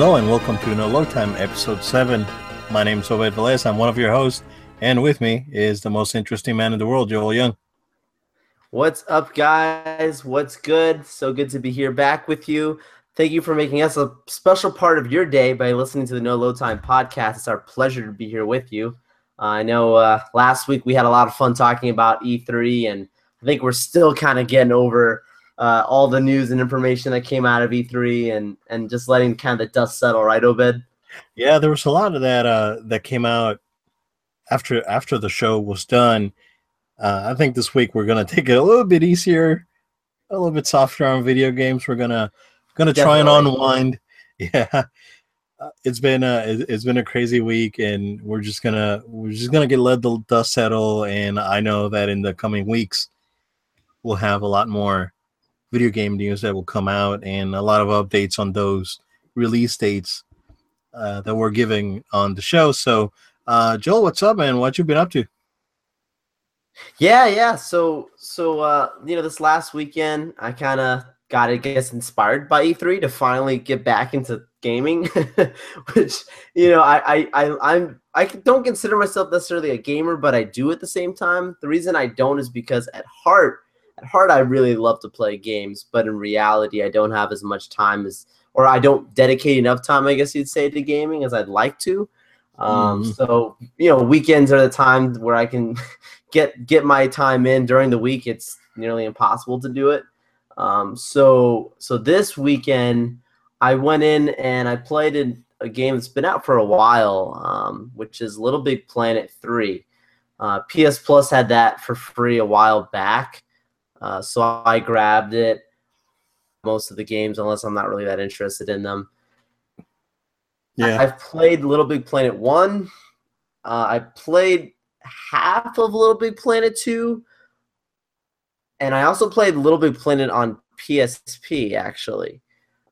Hello and welcome to No Load Time, episode 7. My name is Obed Velez. I'm one of your hosts, and with me is the most interesting man in the world, Joel Young. What's up, guys? What's good? So good to be here back with you. Thank you for making us a special part of your day by listening to the No Load Time podcast. It's our pleasure to be here with you. Uh, I know uh, last week we had a lot of fun talking about E3, and I think we're still kind of getting over uh, all the news and information that came out of E3 and and just letting kind of the dust settle, right, Obed? Yeah, there was a lot of that uh, that came out after after the show was done. Uh, I think this week we're gonna take it a little bit easier, a little bit softer on video games. We're gonna gonna try and unwind. Yeah, uh, it's been a it's been a crazy week, and we're just gonna we're just gonna get let the dust settle. And I know that in the coming weeks we'll have a lot more video game news that will come out and a lot of updates on those release dates uh, that we're giving on the show. So, uh, Joel, what's up, man? What you been up to? Yeah, yeah. So, so uh, you know, this last weekend, I kind of got, I guess, inspired by E3 to finally get back into gaming, which you know, I, I, I, I'm, I don't consider myself necessarily a gamer, but I do at the same time. The reason I don't is because at heart, at heart, I really love to play games, but in reality, I don't have as much time as, or I don't dedicate enough time, I guess you'd say, to gaming as I'd like to. Um, mm. So you know, weekends are the time where I can get get my time in. During the week, it's nearly impossible to do it. Um, so so this weekend, I went in and I played in a game that's been out for a while, um, which is Little Big Planet Three. Uh, PS Plus had that for free a while back. Uh, so I grabbed it. Most of the games, unless I'm not really that interested in them. Yeah, I've played Little Big Planet one. Uh, I played half of Little Big Planet two, and I also played Little Big Planet on PSP actually.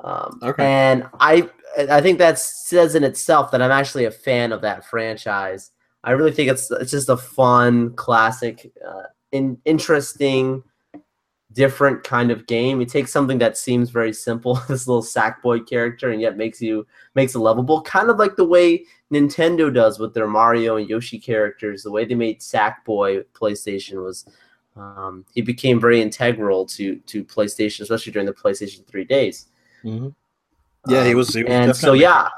Um, okay. And I I think that says in itself that I'm actually a fan of that franchise. I really think it's it's just a fun, classic, uh, in, interesting different kind of game. It takes something that seems very simple, this little Sackboy character, and yet makes you makes it lovable, kind of like the way Nintendo does with their Mario and Yoshi characters. The way they made Sackboy with PlayStation was um, he became very integral to to PlayStation, especially during the PlayStation Three days. Mm-hmm. Yeah, he was. He was and so yeah.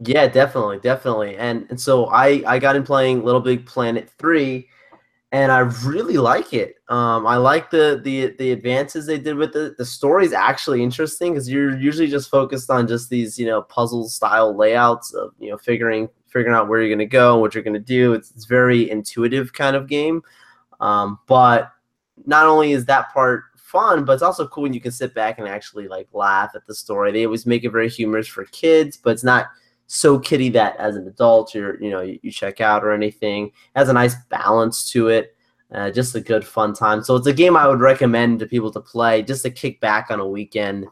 Yeah, definitely, definitely, and and so I I got in playing Little Big Planet three, and I really like it. Um, I like the the the advances they did with the the story is actually interesting because you're usually just focused on just these you know puzzle style layouts of you know figuring figuring out where you're gonna go what you're gonna do. It's it's very intuitive kind of game, um, but not only is that part fun, but it's also cool when you can sit back and actually like laugh at the story. They always make it very humorous for kids, but it's not so kitty that as an adult you're you know you, you check out or anything. It has a nice balance to it. Uh, just a good fun time. So it's a game I would recommend to people to play just to kick back on a weekend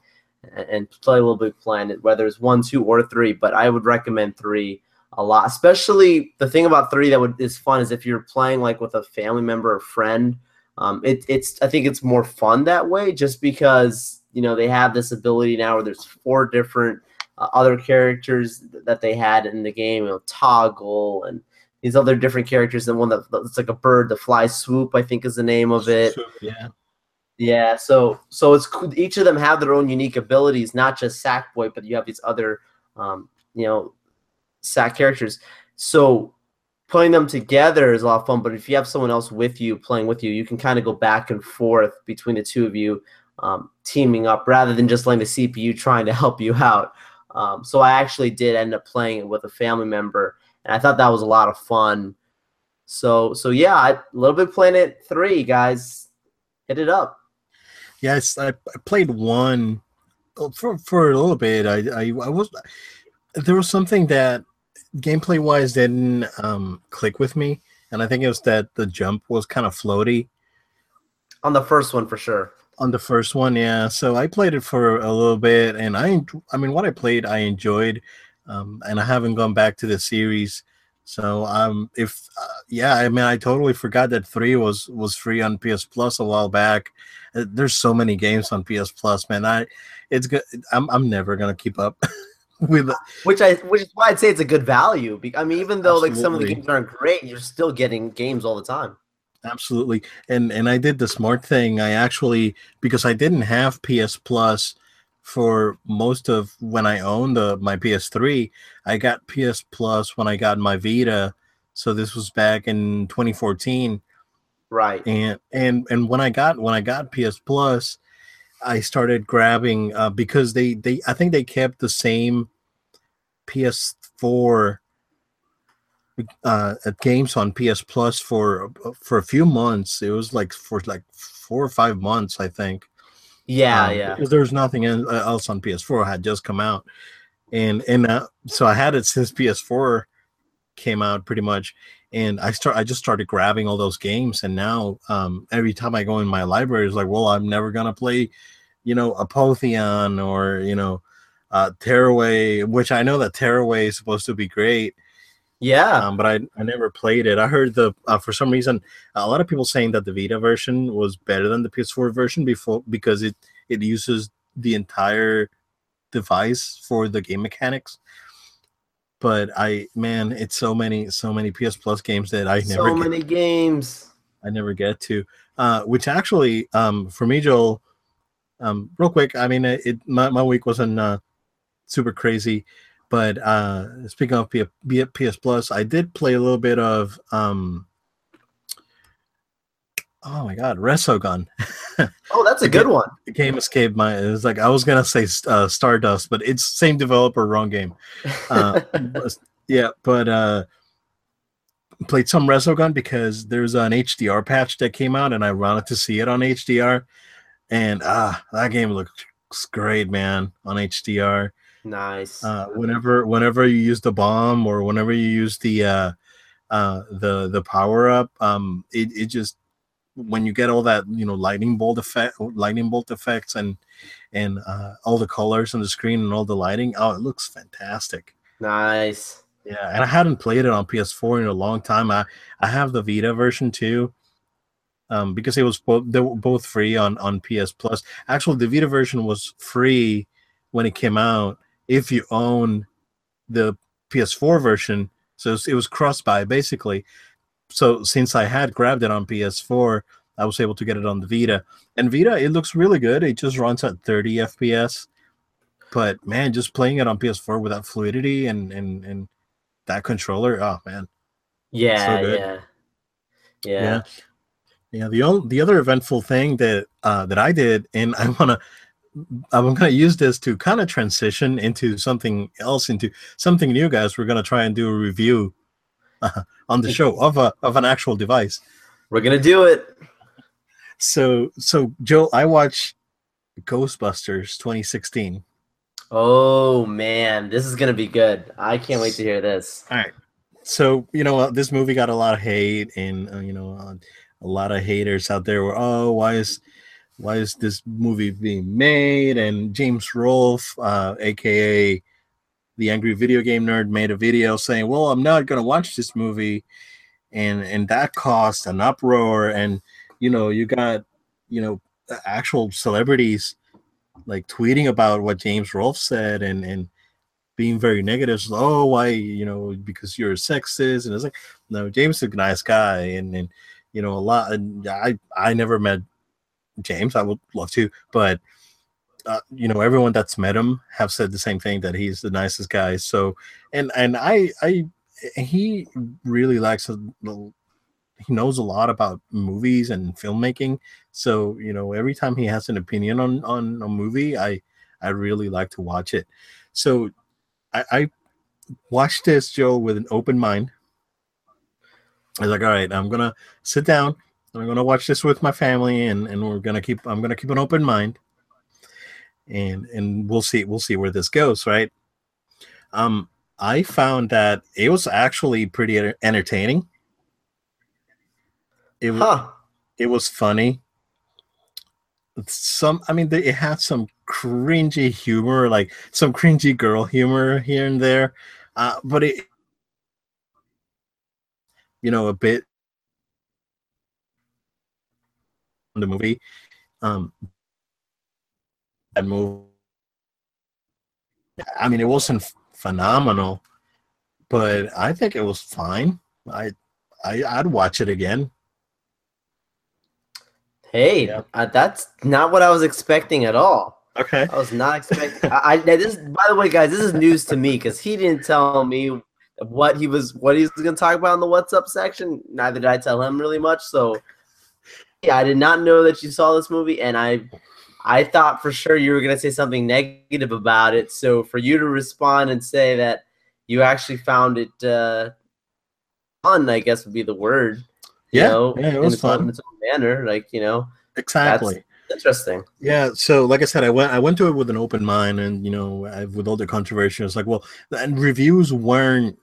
and, play a Little Big Planet, whether it's one, two, or three. But I would recommend three a lot. Especially the thing about three that would is fun is if you're playing like with a family member or friend. Um, it, it's I think it's more fun that way just because you know they have this ability now where there's four different uh, other characters that they had in the game, you know, Toggle and these other different characters. And one that looks like a bird, the Fly Swoop, I think is the name of it. Yeah. Yeah, so so it's each of them have their own unique abilities, not just Sackboy, but you have these other, um, you know, Sack characters. So playing them together is a lot of fun. But if you have someone else with you playing with you, you can kind of go back and forth between the two of you, um, teaming up rather than just letting the CPU trying to help you out. Um, so I actually did end up playing it with a family member, and I thought that was a lot of fun. So so yeah, I, Little Big Planet three guys, hit it up. Yes, I, I played one for for a little bit. I, I I was there was something that gameplay wise didn't um, click with me, and I think it was that the jump was kind of floaty. On the first one, for sure on the first one yeah so i played it for a little bit and i i mean what i played i enjoyed um, and i haven't gone back to the series So um, if uh, yeah, I mean, I totally forgot that three was was free on PS Plus a while back. Uh, there's so many games on PS Plus, man. I it's good. I'm I'm never gonna keep up. with which I which is why I'd say it's a good value. Because I mean, even though Absolutely. like some of the games aren't great, you're still getting games all the time. Absolutely, and and I did the smart thing. I actually because I didn't have PS Plus for most of when I owned the, my PS3. I got PS Plus when I got my Vita, so this was back in 2014. Right. And and and when I got when I got PS Plus, I started grabbing uh, because they they I think they kept the same PS4 uh, at games on PS Plus for for a few months. It was like for like four or five months, I think. Yeah, um, yeah. Because there's nothing uh, else on PS4 had just come out, and and uh, so I had it since PS4 came out pretty much. And I start I just started grabbing all those games, and now um, every time I go in my library, it's like, well, I'm never gonna play, you know, Apotheon or you know, uh, Tearaway, which I know that Tearaway is supposed to be great yeah, um, but I I never played it. I heard the uh, for some reason a lot of people saying that the Vita version was better than the PS4 version before because it it uses the entire device for the game mechanics. But I man, it's so many so many PS Plus games that I never so many games I never get to. Uh, which actually, um, for me, Joel, um, real quick, I mean, it my, my week wasn't uh, super crazy. But uh, speaking of P- P- PS Plus, I did play a little bit of um, oh my god, Resogun. oh, that's a good one. The game escaped my. It was like I was gonna say uh, Stardust, but it's same developer, wrong game. Uh, yeah, but uh, played some Resogun because there's an HDR patch that came out, and I wanted to see it on HDR. And ah, that game looks great, man, on HDR. Nice. Uh, whenever whenever you use the bomb or whenever you use the uh, uh, the the power up, um, it it just when you get all that you know lightning bolt effect, lightning bolt effects, and and uh, all the colors on the screen and all the lighting, oh, it looks fantastic. Nice. Yeah, and I hadn't played it on PS4 in a long time. I I have the Vita version too, um, because it was both they were both free on on PS Plus. Actually, the Vita version was free when it came out, if you own the PS4 version. So it was cross buy basically. So since I had grabbed it on PS4, I was able to get it on the Vita. And Vita, it looks really good. It just runs at 30 FPS. But man, just playing it on PS4 with that fluidity and and and that controller, oh man. Yeah, so yeah. Yeah. Yeah. Yeah, the only the other eventful thing that uh, that I did, and I want to I'm going to use this to kind of transition into something else, into something new, guys. We're going to try and do a review uh, on the show of a of an actual device. We're going to do it. So, so Joe, I watched Ghostbusters 2016. Oh man, this is going to be good. I can't wait to hear this. All right. So you know, this movie got a lot of hate, and uh, you know, uh, a lot of haters out there were, oh, why is why is this movie being made? And James Rolfe, uh, aka the Angry Video Game Nerd, made a video saying, "Well, I'm not going to watch this movie," and and that caused an uproar. And you know, you got you know actual celebrities like tweeting about what James Rolfe said and and being very negative. So, oh, why you know because you're a sexist? And it's like, no, James is a nice guy, and and you know a lot. And I I never met James. I would love to, but uh, you know, everyone that's met him have said the same thing that he's the nicest guy. So, and and I I he really likes a, he knows a lot about movies and filmmaking. So you know, every time he has an opinion on on a movie, I I really like to watch it. So I, I watched this Joe with an open mind. I was like, all right, I'm gonna sit down I'm gonna watch this with my family, and and we're gonna keep. I'm gonna keep an open mind, and and we'll see. We'll see where this goes. Right. Um, I found that it was actually pretty entertaining. It huh. it was funny. Some, I mean, it had some cringy humor, like some cringy girl humor here and there, uh, but it you know, a bit the movie. Um, that movie. I mean, it wasn't phenomenal, but I think it was fine. I, I I'd watch it again. Hey, yeah. uh, that's not what I was expecting at all. Okay. I was not expecting. I, I this, by the way, guys, this is news to me because he didn't tell me what he was what he was going to talk about in the what's up section. Neither did I tell him really much. So, I did not know that you saw this movie, and I, I thought for sure you were going to say something negative about it. So for you to respond and say that you actually found it uh, fun, I guess would be the word. Yeah, know, yeah, it was fun. In its own manner, like you know, exactly interesting. Yeah. So, like I said, I went I went to it with an open mind, and you know, I, with all the controversy, I was like, well, and reviews weren't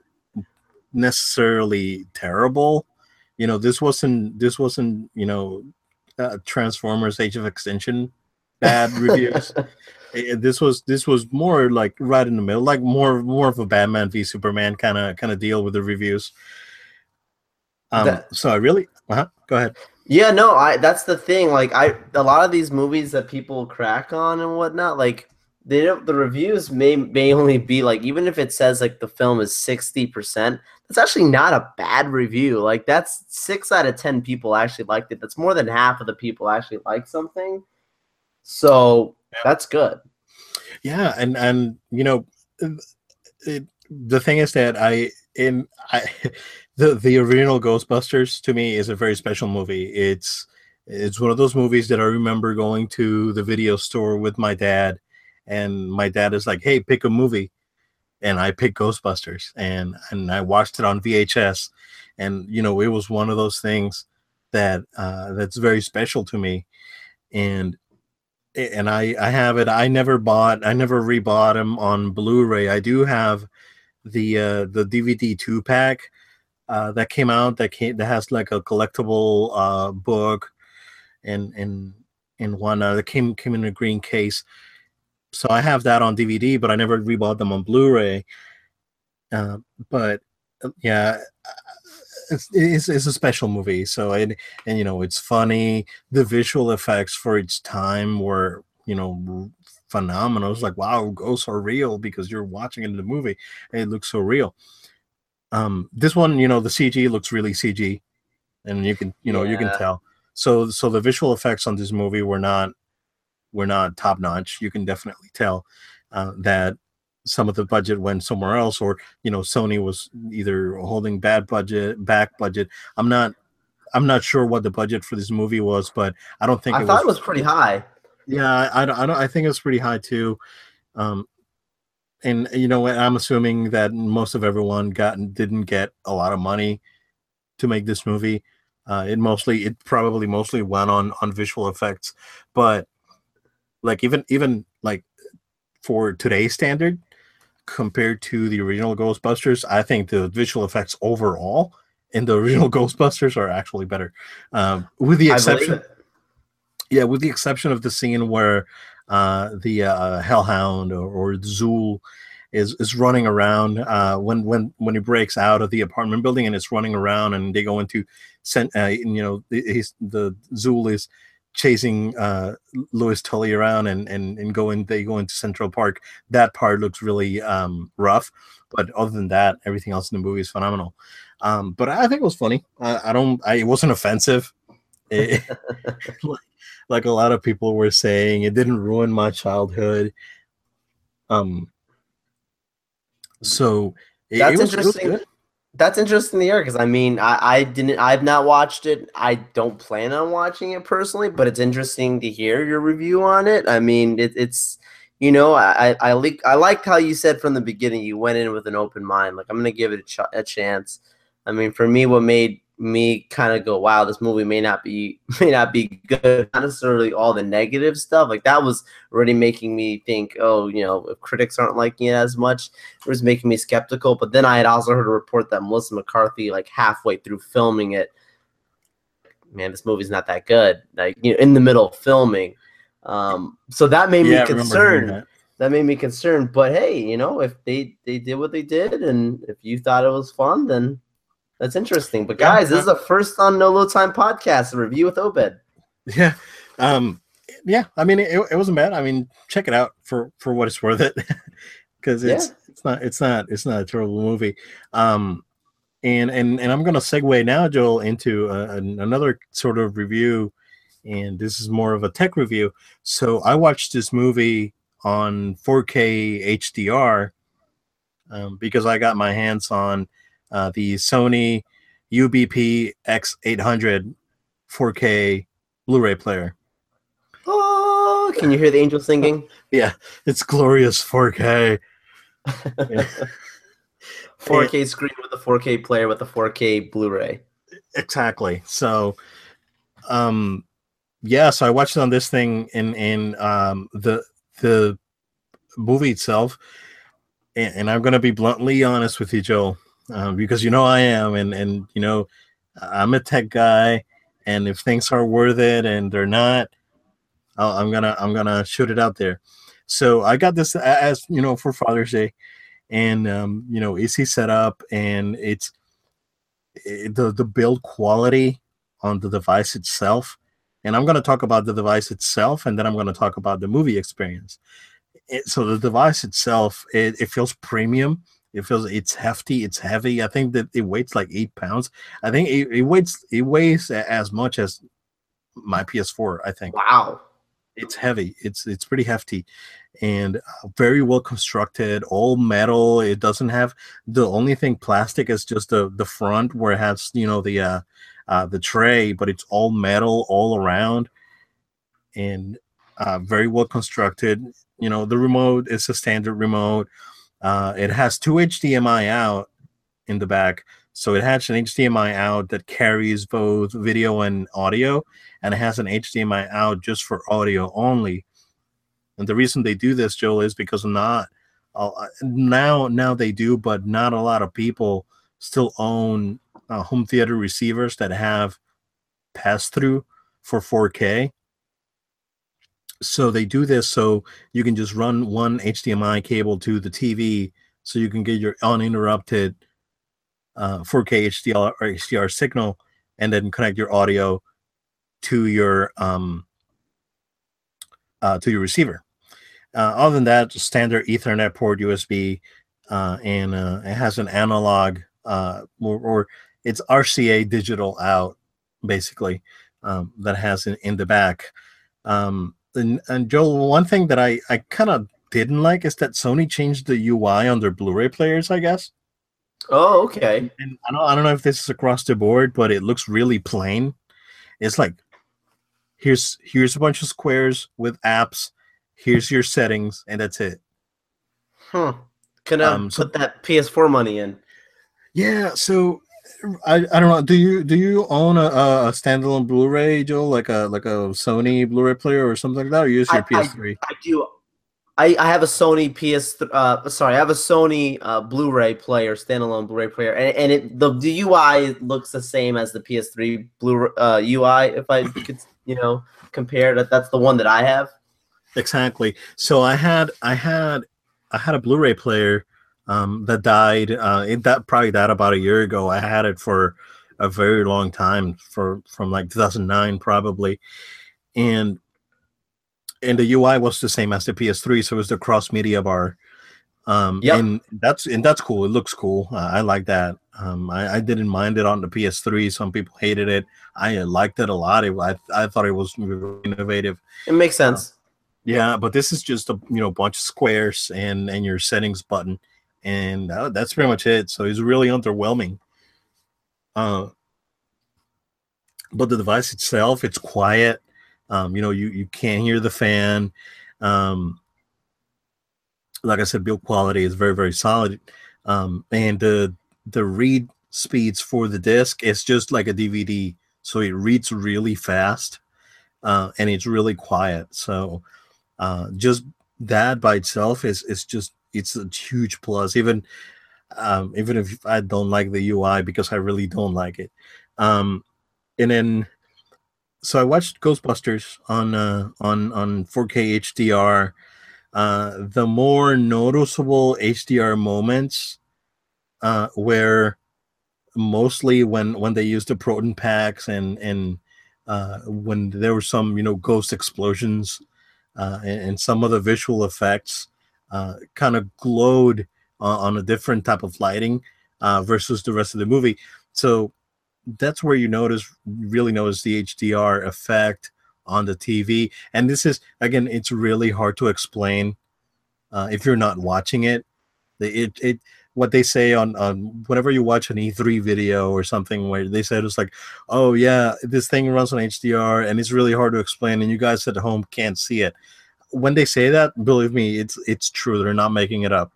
necessarily terrible. You know, this wasn't this wasn't you know, uh, Transformers: Age of Extinction bad reviews. this was this was more like right in the middle, like more more of a Batman v Superman kind of kind of deal with the reviews. Um, that, so I really, uh-huh, go ahead. Yeah, no, I that's the thing. Like I a lot of these movies that people crack on and whatnot, like they don't the reviews may may only be like even if it says like the film is 60%, that's actually not a bad review. Like that's six out of ten people actually liked it. That's more than half of the people actually like something. So yeah. that's good. Yeah, and and you know it, the thing is that I in I the the original Ghostbusters to me is a very special movie. It's it's one of those movies that I remember going to the video store with my dad, and my dad is like, "Hey, pick a movie," and I picked Ghostbusters, and and I watched it on VHS, and you know it was one of those things that uh, that's very special to me, and and I I have it. I never bought, I never rebought them on Blu-ray. I do have the uh, the DVD two pack uh, that came out that came that has like a collectible uh, book and and and one uh, that came came in a green case. So I have that on DVD, but I never rebought them on Blu-ray. Uh, but uh, yeah, it's, it's, it's a special movie. So and and you know it's funny. The visual effects for its time were you know phenomenal. It's like wow, ghosts are real because you're watching it in the movie. it looks so real. Um, this one, you know, the CG looks really CG, and you can, you know, yeah. you can tell. So, so the visual effects on this movie were not were not top notch. You can definitely tell uh, that some of the budget went somewhere else, or you know, Sony was either holding bad budget, back budget. I'm not, I'm not sure what the budget for this movie was, but I don't think I it thought was, it was pretty high. Yeah, I, I don't, I don't, I think it was pretty high too. Um, and you know what? i'm assuming that most of everyone got didn't get a lot of money to make this movie uh, it mostly it probably mostly went on on visual effects but like even even like for today's standard compared to the original ghostbusters i think the visual effects overall in the original ghostbusters are actually better. Um, with the exception yeah with the exception of the scene where uh, the uh, Hellhound or, or Zuul is is running around uh, when when when he breaks out of the apartment building and it's running around and they go into sent uh, you know he's the Zuul is chasing uh, Louis Tully around and and and going they go into Central Park. That part looks really um, rough, but other than that, everything else in the movie is phenomenal. Um, but I think it was funny. I, I don't. I, it wasn't offensive. It, like a lot of people were saying. It didn't ruin my childhood. Um, so it, that's it interesting. That's interesting to hear because I mean I, I didn't I've not watched it. I don't plan on watching it personally, but it's interesting to hear your review on it. I mean it, it's you know I I like I liked how you said from the beginning you went in with an open mind. Like I'm gonna give it a, ch- a chance. I mean for me, what made me kind of go, wow, this movie may not be may not be good. Not necessarily all the negative stuff. Like that was already making me think, oh, you know, if critics aren't liking it as much, it was making me skeptical. But then I had also heard a report that Melissa McCarthy, like halfway through filming it, man, this movie's not that good. Like you know, in the middle of filming. Um, so that made yeah, me concerned. That. that made me concerned. But hey, you know, if they they did what they did, and if you thought it was fun, then That's interesting. But guys, this is the first on No Load Time podcast, a review with Obed. Yeah. Um yeah, I mean it, it wasn't bad. I mean, check it out for for what it's worth it. Because it's yeah. it's not it's not it's not a terrible movie. Um and and and I'm gonna segue now, Joel, into uh, another sort of review, and this is more of a tech review. So I watched this movie on 4K HDR um, because I got my hands on uh, the Sony UBP X800 4K Blu-ray player. Oh, can you hear the angel singing? yeah, it's glorious 4K. Yeah. 4K screen with a 4K player with a 4K Blu-ray. Exactly. So, um, yeah. So I watched it on this thing in in um the the movie itself, and, and I'm gonna be bluntly honest with you, Joel um, because you know I am, and and you know I'm a tech guy, and if things are worth it and they're not, i am gonna I'm gonna shoot it out there. So I got this as you know for Father's Day, and um, you know easy setup, and it's it, the the build quality on the device itself. And I'm to talk about the device itself, and then I'm to talk about the movie experience. So the device itself, it, it feels premium it feels it's hefty, it's heavy. I think that it weighs like eight pounds. I think it, it weighs it weighs as much as my PS4. I think. Wow, it's heavy. It's it's pretty hefty, and uh, very well constructed. All metal. It doesn't have the only thing plastic is just the the front where it has you know the uh, uh the tray, but it's all metal all around, and uh, very well constructed. You know the remote is a standard remote uh, it has two HDMI out in the back. So it has an HDMI out that carries both video and audio, and it has an HDMI out just for audio only. And the reason they do this, Joel, is because not uh, now now they do, but not a lot of people still own uh, home theater receivers that have pass through for 4K so they do this so you can just run one HDMI cable to the TV so you can get your uninterrupted uh, 4K HDR or HDR signal and then connect your audio to your um, uh, to your receiver. Uh, other than that, standard Ethernet port USB, uh, and uh, it has an analog uh, or, or, it's RCA digital out basically um, that has in, in the back. Um, and, and Joel, one thing that I, I kind of didn't like is that Sony changed the UI on their Blu-ray players, I guess. Oh, okay. And I don't I don't know if this is across the board, but it looks really plain. It's like here's here's a bunch of squares with apps, here's your settings, and that's it. Huh. Can I um, put so, that PS4 money in? Yeah, so I, I don't know. Do you do you own a, a standalone Blu-ray, Joe, like a like a Sony Blu-ray player or something like that, or use your I, PS3? I, I, do. I, I have a Sony PS. Uh, sorry, I have a Sony uh, Blu-ray player, standalone Blu-ray player, and, and it the, the UI looks the same as the PS3 Blu uh, UI. If I could, you know, compare that, that's the one that I have. Exactly. So I had I had I had a Blu-ray player um, that died. Uh, it that probably died about a year ago. I had it for a very long time, for from like 2009 probably, and and the UI was the same as the PS3, so it was the cross media bar. Um, yep. and that's and that's cool. It looks cool. Uh, I like that. Um, I, I, didn't mind it on the PS3. Some people hated it. I liked it a lot. It, I I thought it was innovative. It makes sense. Uh, yeah, but this is just a you know bunch of squares and and your settings button and that, that's pretty much it. So it's really underwhelming. Uh, but the device itself, it's quiet. Um, you know, you you can't hear the fan. Um, like I said, build quality is very very solid, um, and the the read speeds for the disc is just like a DVD, so it reads really fast, uh, and it's really quiet. So uh, just that by itself is is just it's a huge plus. Even um, even if I don't like the UI because I really don't like it. Um, and then so I watched Ghostbusters on uh, on on 4K HDR. Uh, the more noticeable HDR moments uh, where mostly when when they used the proton packs and and uh, when there were some you know ghost explosions uh, and, and some of the visual effects uh, kind of glowed on, on, a different type of lighting uh, versus the rest of the movie. So that's where you notice really notice the HDR effect on the TV. And this is again, it's really hard to explain uh, if you're not watching it. It it what they say on on whenever you watch an E3 video or something where they said it's like, oh yeah, this thing runs on HDR and it's really hard to explain, and you guys at home can't see it. When they say that, believe me, it's it's true. They're not making it up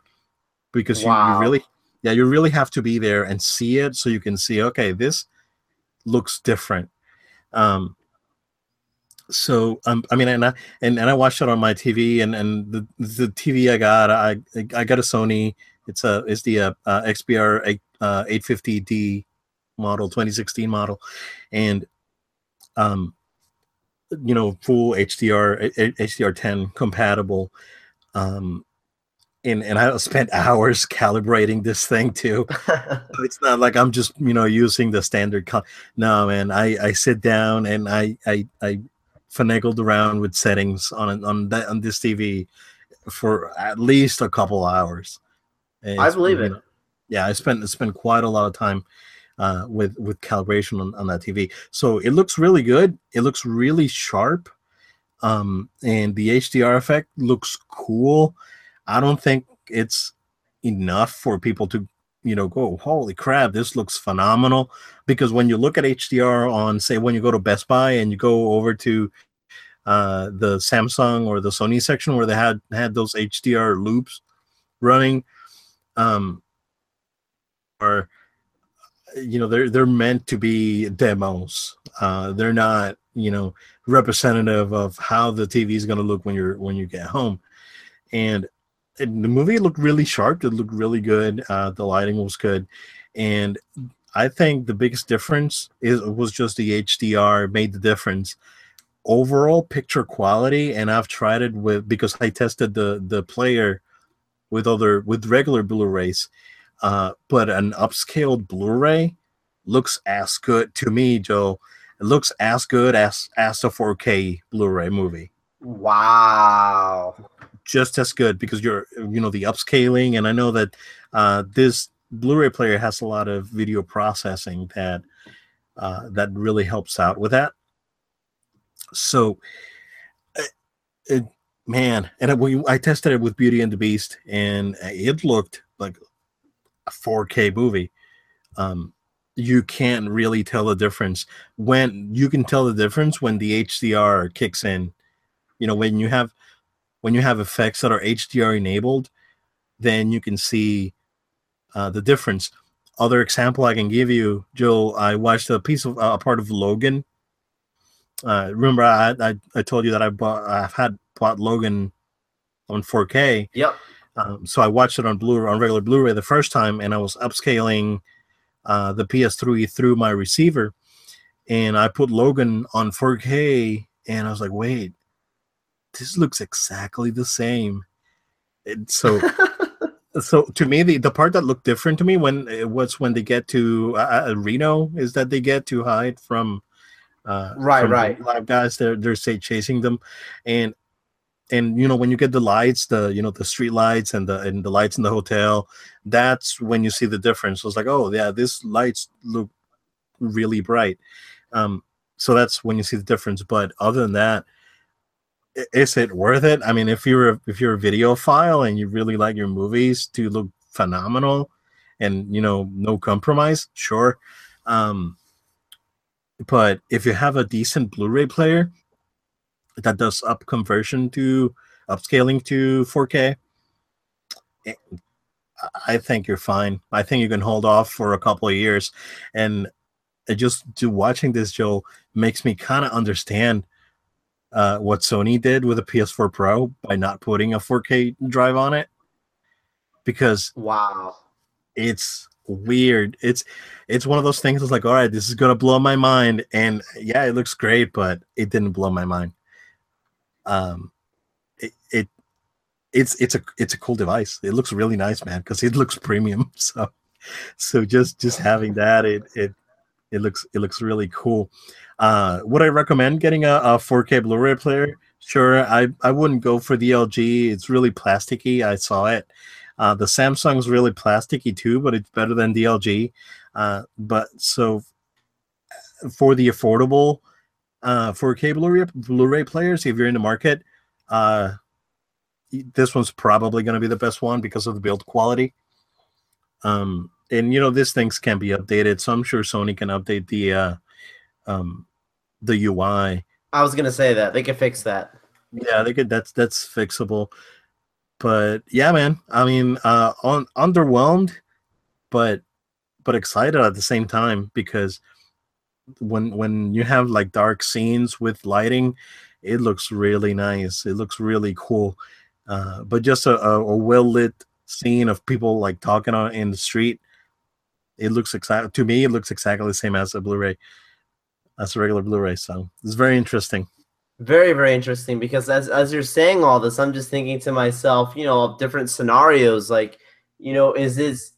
because wow. you, you really, yeah, you really have to be there and see it so you can see. Okay, this looks different. Um, so um, I mean, and I and, and I watched it on my TV, and and the the TV I got, I I got a Sony. It's a it's the uh, uh, XBR 8, uh, 850D model, 2016 model, and um, you know, full HDR HDR10 compatible. Um, and and I spent hours calibrating this thing too. it's not like I'm just you know using the standard. Cal- no, man, I I sit down and I I I finagled around with settings on on that on this TV for at least a couple hours. I believe it. Know, yeah, I spent spent quite a lot of time uh, with with calibration on, on that TV. So it looks really good. It looks really sharp, um, and the HDR effect looks cool. I don't think it's enough for people to you know go holy crap this looks phenomenal because when you look at hdr on say when you go to best buy and you go over to uh, the samsung or the sony section where they had had those hdr loops running um are you know they're they're meant to be demos uh they're not you know representative of how the tv is going to look when you're when you get home and it, the movie looked really sharp. It looked really good. Uh, the lighting was good, and I think the biggest difference is was just the HDR made the difference. Overall picture quality, and I've tried it with because I tested the the player with other with regular Blu-rays, uh, but an upscaled Blu-ray looks as good to me, Joe. It looks as good as as a 4K Blu-ray movie. Wow just as good because you're you know the upscaling and i know that uh, this blu-ray player has a lot of video processing that uh, that really helps out with that so it, it man and I, I tested it with beauty and the beast and it looked like a 4k movie um, you can't really tell the difference when you can tell the difference when the hdr kicks in you know when you have when you have effects that are HDR enabled, then you can see uh, the difference. Other example I can give you, Joel, I watched a piece of a part of Logan. Uh, remember, I, I, I told you that I bought I've had bought Logan on 4K. Yep. Um, so I watched it on Blu on regular Blu-ray the first time, and I was upscaling uh, the PS3 through my receiver, and I put Logan on 4K, and I was like, wait, this looks exactly the same. And so, so to me, the, the part that looked different to me when it was when they get to uh, uh Reno is that they get to hide from, uh, right, right, live guys. They're they're say chasing them, and and you know when you get the lights, the you know the street lights and the and the lights in the hotel, that's when you see the difference. It's like, oh yeah, this lights look really bright. Um, so that's when you see the difference. But other than that, is it worth it? I mean, if you're if you're a videophile and you really like your movies to look phenomenal, and you know no compromise, sure. Um, but if you have a decent Blu-ray player that does up conversion to upscaling to 4K, eh, think you're fine. I think you can hold off for a couple of years, and just to watching this, Joe, makes me kind of understand uh, what Sony did with a PS4 Pro by not putting a 4K drive on it because wow, it's weird. It's it's one of those things. It's like, all right, this is gonna blow my mind, and yeah, it looks great, but it didn't blow my mind. Um, it, it it's it's a it's a cool device. It looks really nice, man, because it looks premium. So so just just having that, it it it looks it looks really cool. Uh, would I recommend getting a, a 4K Blu-ray player? Sure, I I wouldn't go for the LG. It's really plasticky. I saw it. Uh, the Samsung's really plasticky too, but it's better than the LG. Uh, but so for the affordable uh, 4K Blu-ray, Blu-ray players, if you're in the market, uh, this one's probably going to be the best one because of the build quality. Um, and you know, these things can be updated, so I'm sure Sony can update the uh, um, the UI. I was gonna say that they could fix that. Yeah, they could. That's that's fixable. But yeah, man. I mean, uh, on underwhelmed, but but excited at the same time because when when you have like dark scenes with lighting, it looks really nice. It looks really cool. Uh, but just a, a, a well lit scene of people like talking on in the street, it looks exactly to me. It looks exactly the same as a Blu-ray, as a regular Blu-ray. So it's very interesting. Very very interesting because as as you're saying all this, I'm just thinking to myself, you know, different scenarios. Like, you know, is this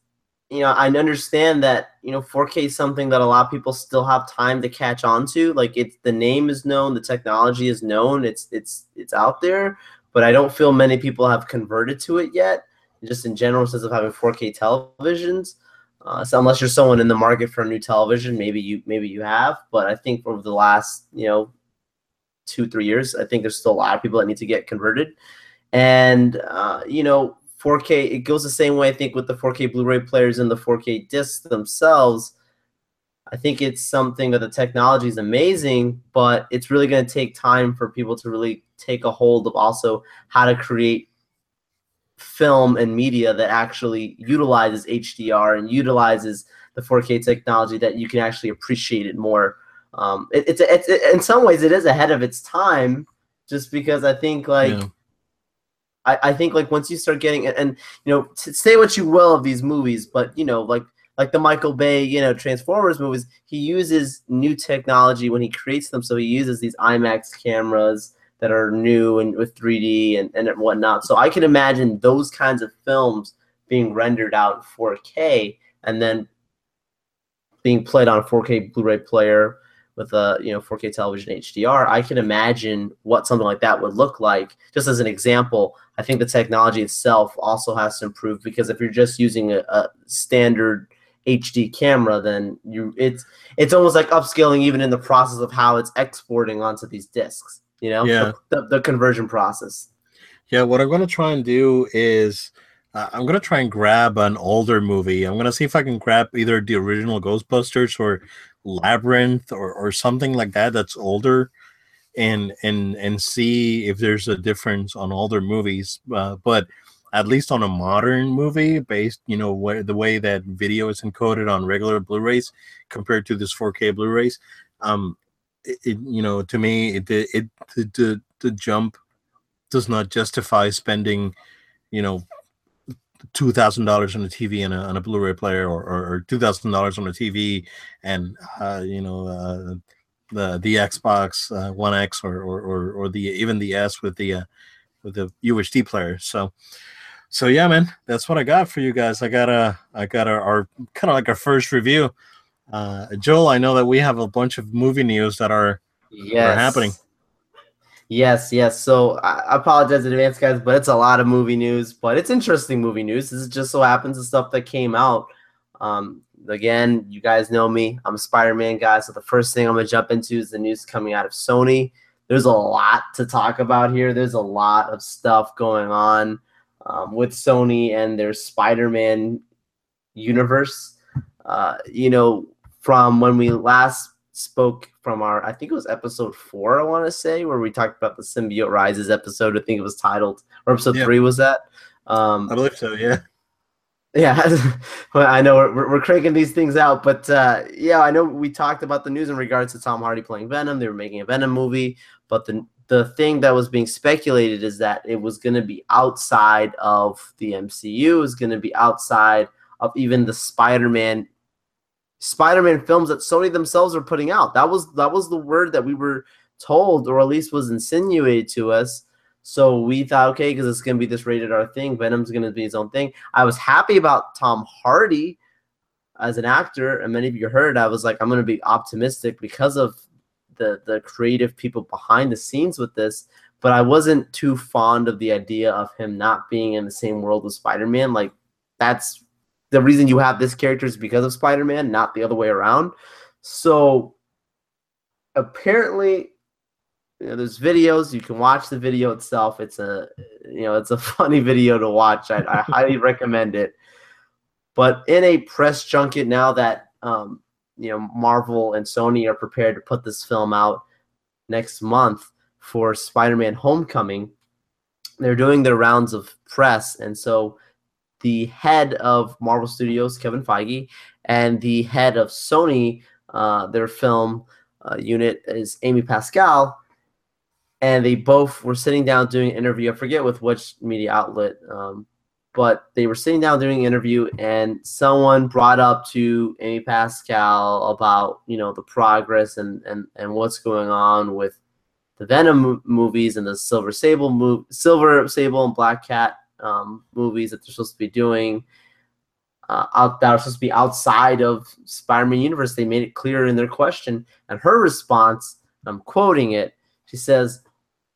you know, I understand that you know 4K is something that a lot of people still have time to catch on to. Like it's the name is known, the technology is known, it's it's it's out there, but I don't feel many people have converted to it yet. Just in general, sense of having 4K televisions. Uh, so unless you're someone in the market for a new television, maybe you maybe you have. But I think over the last you know two three years, I think there's still a lot of people that need to get converted. And uh, you know, 4K, it goes the same way, I think, with the 4K Blu ray players and the 4K discs themselves. I think it's something that the technology is amazing, but it's really going to take time for people to really take a hold of also how to create film and media that actually utilizes HDR and utilizes the 4K technology that you can actually appreciate it more. Um, it, it's, it's it, in some ways it is ahead of its time, just because I think like yeah. I, I think like once you start getting and you know say what you will of these movies, but you know like like the Michael Bay, you know, Transformers movies, he uses new technology when he creates them. So he uses these IMAX cameras that are new and with 3D and, and whatnot. So I can imagine those kinds of films being rendered out 4K and then being played on a 4K Blu-ray player with a you know 4K television HDR, I can imagine what something like that would look like. Just as an example, I think the technology itself also has to improve because if you're just using a, a standard HD camera, then you it's it's almost like upscaling even in the process of how it's exporting onto these discs. You know, yeah, the, the, the conversion process. Yeah, what I'm going to try and do is uh, I'm going to try and grab an older movie. I'm going to see if I can grab either the original Ghostbusters or Labyrinth or, or something like that that's older and and and see if there's a difference on older movies uh, but at least on a modern movie based you know where the way that video is encoded on regular blu-rays compared to this 4k blu-rays um it, it you know to me it it, the, the, the jump does not justify spending you know two thousand dollars on a TV and a, on a Blu-ray player, or, or, or two thousand dollars on a TV, and uh, you know uh, the the Xbox uh, One X or, or, or or the even the S with the uh, with the UHD player. So so yeah, man, that's what I got for you guys. I got a I got our, our kind of like our first review. Uh, Joel, I know that we have a bunch of movie news that are, yes. are happening. Yes, yes. So I apologize in advance, guys, but it's a lot of movie news, but it's interesting movie news. This is just so happens the stuff that came out. Um, again, you guys know me. I'm a Spider-Man guy, so the first thing I'm gonna jump into is the news coming out of Sony. There's a lot to talk about here. There's a lot of stuff going on um, with Sony and their Spider-Man universe. Uh, you know, from when we last spoke from our I think it was episode four, I want to say, where we talked about the symbiote rises episode. I think it was titled or episode yeah. three was that? Um, I believe so, yeah. Yeah, I know we're, we're cranking these things out, but uh, yeah, I know we talked about the news in regards to Tom Hardy playing Venom. They were making a Venom movie, but the the thing that was being speculated is that it was going to be outside of the MCU. It was going to be outside of even the Spider-Man Spider-Man films that Sony themselves are putting out. That was that was the word that we were told, or at least was insinuated to us. So we thought, okay, because it's gonna be this rated R thing, Venom's gonna be his own thing. I was happy about Tom Hardy as an actor, and many of you heard, I was like, I'm going to be optimistic because of the the creative people behind the scenes with this. But I wasn't too fond of the idea of him not being in the same world with Spider-Man. Like that's the reason you have this character is because of Spider-Man, not the other way around. So apparently you know, there's videos you can watch the video itself. It's a you know it's a funny video to watch. I, I highly recommend it. But in a press junket now that um, you know marvel and sony are prepared to put this film out next month for spider-man homecoming they're doing their rounds of press. And so the head of marvel studios kevin feige and the head of sony uh, their film uh, unit is amy pascal and they both were sitting down doing an interview. I forget with which media outlet, um, but they were sitting down doing an interview, and someone brought up to Amy Pascal about you know the progress and and and what's going on with the Venom movies and the Silver Sable move, Silver Sable and Black Cat um, movies that they're supposed to be doing. Uh, out that are supposed to be outside of Spider-Man universe. They made it clear in their question, and her response, I'm quoting it. She says,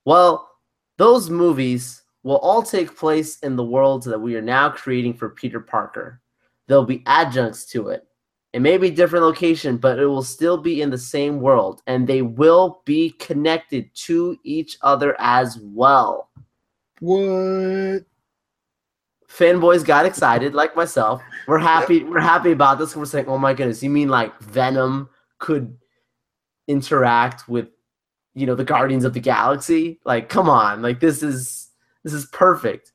well, those movies will all take place in the worlds that we are now creating for Peter Parker. There'll be adjuncts to it. It may be different location, but it will still be in the same world, and they will be connected to each other as well. What? Fanboys got excited, like myself. We're happy. We're happy about this. We're saying, "Oh my goodness! You mean like Venom could interact with you know the Guardians of the Galaxy. Like, come on, like this is this is perfect.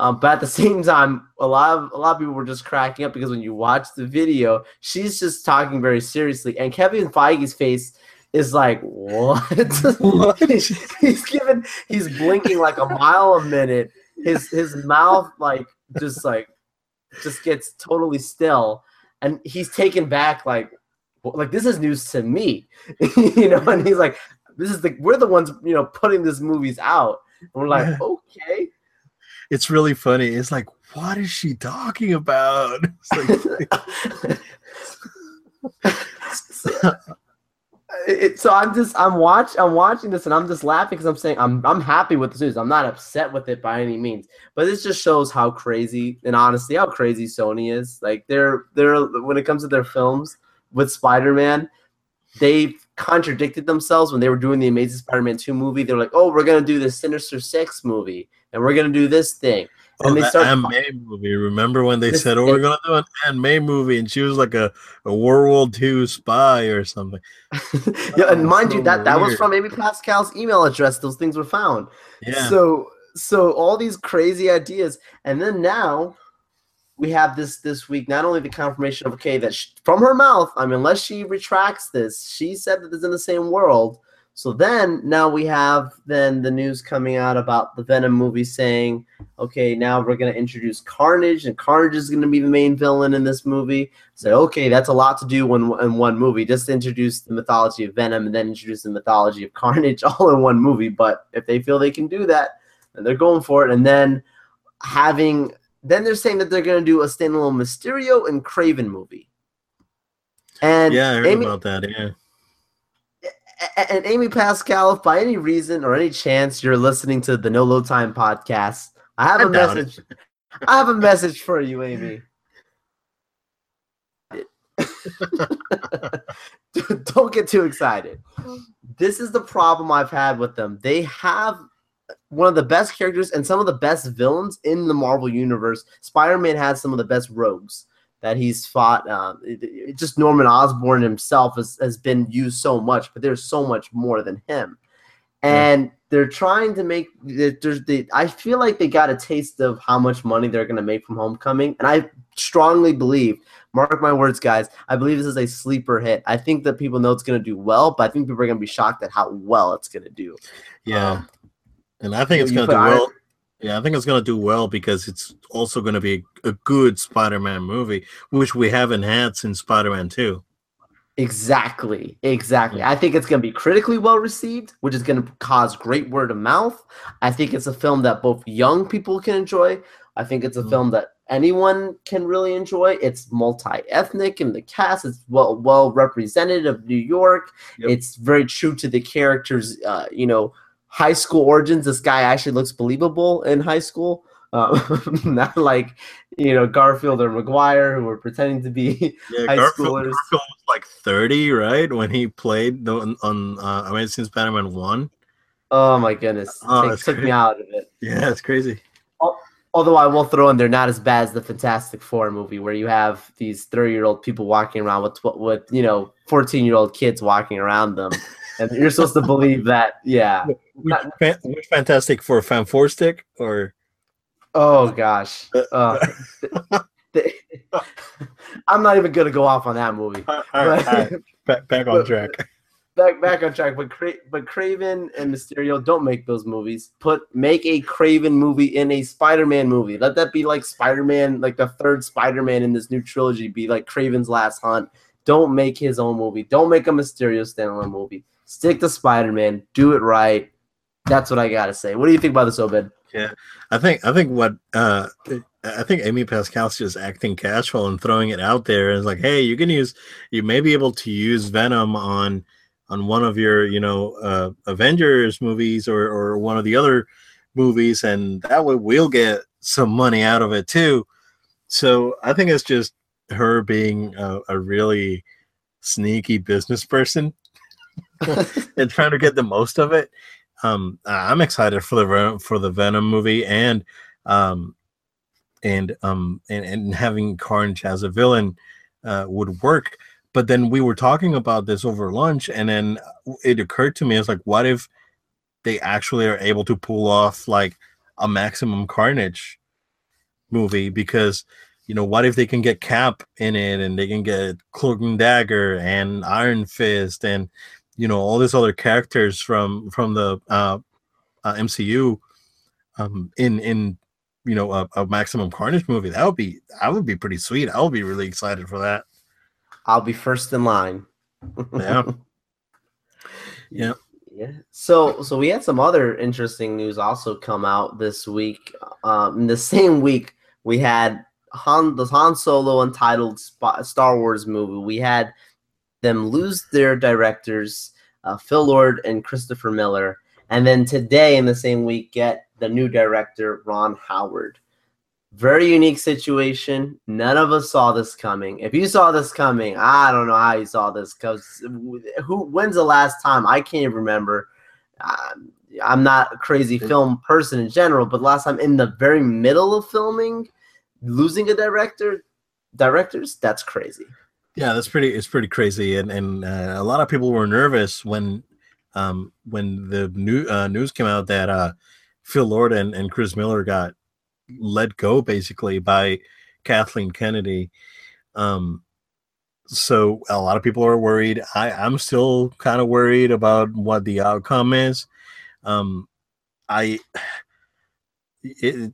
Um, but at the same time, a lot of a lot of people were just cracking up because when you watch the video, she's just talking very seriously, and Kevin Feige's face is like, what? what? he's giving, he's blinking like a mile a minute. His his mouth like just like just gets totally still, and he's taken back like like this is news to me, you know. And he's like, this is the we're the ones you know putting these movies out. And we're like, okay. It's really funny. It's like, what is she talking about? Like, so, it, so I'm just I'm watch I'm watching this and I'm just laughing because I'm saying I'm I'm happy with the news. I'm not upset with it by any means, but this just shows how crazy and honestly how crazy Sony is. Like they're they're when it comes to their films with Spider-Man, they've contradicted themselves when they were doing the Amazing Spider-Man 2 movie. They're like, "Oh, we're gonna do the Sinister Six movie, and we're gonna do this thing." And oh, they start May movie. Remember when they this said, "Oh, we're gonna do Aunt May movie," and she was like a, a World War II spy or something. yeah, and oh, mind so you, that that was from Amy Pascal's email address. Those things were found. Yeah. So so all these crazy ideas, and then now we have this this week not only the confirmation of okay that she, from her mouth i mean unless she retracts this she said that it's in the same world. So then now we have then the news coming out about the venom movie saying okay now we're going to introduce carnage and carnage is going to be the main villain in this movie. So okay that's a lot to do in, in one movie. Just introduce the mythology of venom and then introduce the mythology of carnage all in one movie. But if they feel they can do that then they're going for it. And then having then they're saying that they're going to do a standalone Mysterio and Kraven movie. And yeah, I heard Amy, about that. Yeah. And Amy Pascal, if by any reason or any chance you're listening to the No Load Time podcast, I have I a message. I have a message for you, Amy. Don't get too excited. This is the problem I've had with them. They have one of the best characters and some of the best villains in the Marvel universe. Spider-Man has some of the best rogues that he's fought. Um, it, it, just Norman Osborn himself has, has been used so much, but there's so much more than him. And they're trying to make there's the I feel like they got a taste of how much money they're going to make from Homecoming, and I strongly believe, mark my words, guys, I believe this is a sleeper hit. I think that people know it's going to do well, but I think people are going to be shocked at how well it's going to do. Yeah. Um, and I think it's going to do well. Yeah, I think it's going to do well because it's also going to be a good Spider-Man movie, which we haven't had since Spider-Man Two. Exactly, exactly. I think it's going to be critically well received, which is going to cause great word of mouth. I think it's a film that both young people can enjoy. I think it's a mm film that anyone can really enjoy. It's multi-ethnic in the cast. It's well well represented of New York. Yep. It's very true to the characters. Uh, you know, high school origins. This guy actually looks believable in high school. Uh, not like you know Garfield or Maguire who were pretending to be Yeah, high Garfield, schoolers. Garfield was like 30, right? When he played the, on, on uh, Amazing Spider-Man 1. Oh my goodness, Oh, Take- took me out of it. Yeah, it's crazy. Although I will throw in, they're not as bad as the Fantastic Four movie, where you have these thirty-year-old people walking around with with you know fourteen-year-old kids walking around them, and you're supposed to believe that. Yeah. Which, Not- fan, which Fantastic for Fan Four stick or Oh gosh. Uh, th- I'm not even gonna go off on that movie. all right, all right. Back, back on track. back back on track. But Cra- but Kraven and Mysterio don't make those movies. Put make a Kraven movie in a Spider-Man movie. Let that be like Spider-Man, like the third Spider-Man in this new trilogy. Be like Kraven's Last Hunt. Don't make his own movie. Don't make a Mysterio standalone movie. Stick to Spider-Man. Do it right. That's what I gotta say. What do you think about this, Obed? Yeah, I think I think what uh I think Amy Pascal's just acting casual and throwing it out there it's like, hey, you can use you may be able to use Venom on on one of your, you know, uh Avengers movies or or one of the other movies, and that way we'll get some money out of it too. So I think it's just her being a, a really sneaky business person and trying to get the most of it. Um, I'm excited for the for the Venom movie and um, and um, and, and having Carnage as a villain uh, would work. But then we were talking about this over lunch, and then it occurred to me, it's like, what if they actually are able to pull off like a Maximum Carnage movie? Because you know, what if they can get Cap in it, and they can get Cloak and Dagger and Iron Fist, and you know all these other characters from from the uh, uh, MCU um, in in you know a, a Maximum Carnage movie. That would be that would be pretty sweet. I would be really excited for that. I'll be first in line. Yeah. Yeah. Yeah. So so we had some other interesting news also come out this week. Um, in the same week, we had Han the Han Solo untitled Star Wars movie. We had them lose their directors, uh, Phil Lord and Christopher Miller, and then today in the same week get the new director Ron Howard. Very unique situation. None of us saw this coming. If you saw this coming, I don't know how you saw this because who? When's the last time? I can't even remember. Um, I'm not a crazy film person in general, but last time in the very middle of filming, losing a director, directors, that's crazy. Yeah, that's pretty. It's pretty crazy, and and uh, a lot of people were nervous when, um, when the new uh, news came out that uh, Phil Lord and, and Chris Miller got let go basically by Kathleen Kennedy. Um, so a lot of people are worried. I I'm still kind of worried about what the outcome is. Um, I it,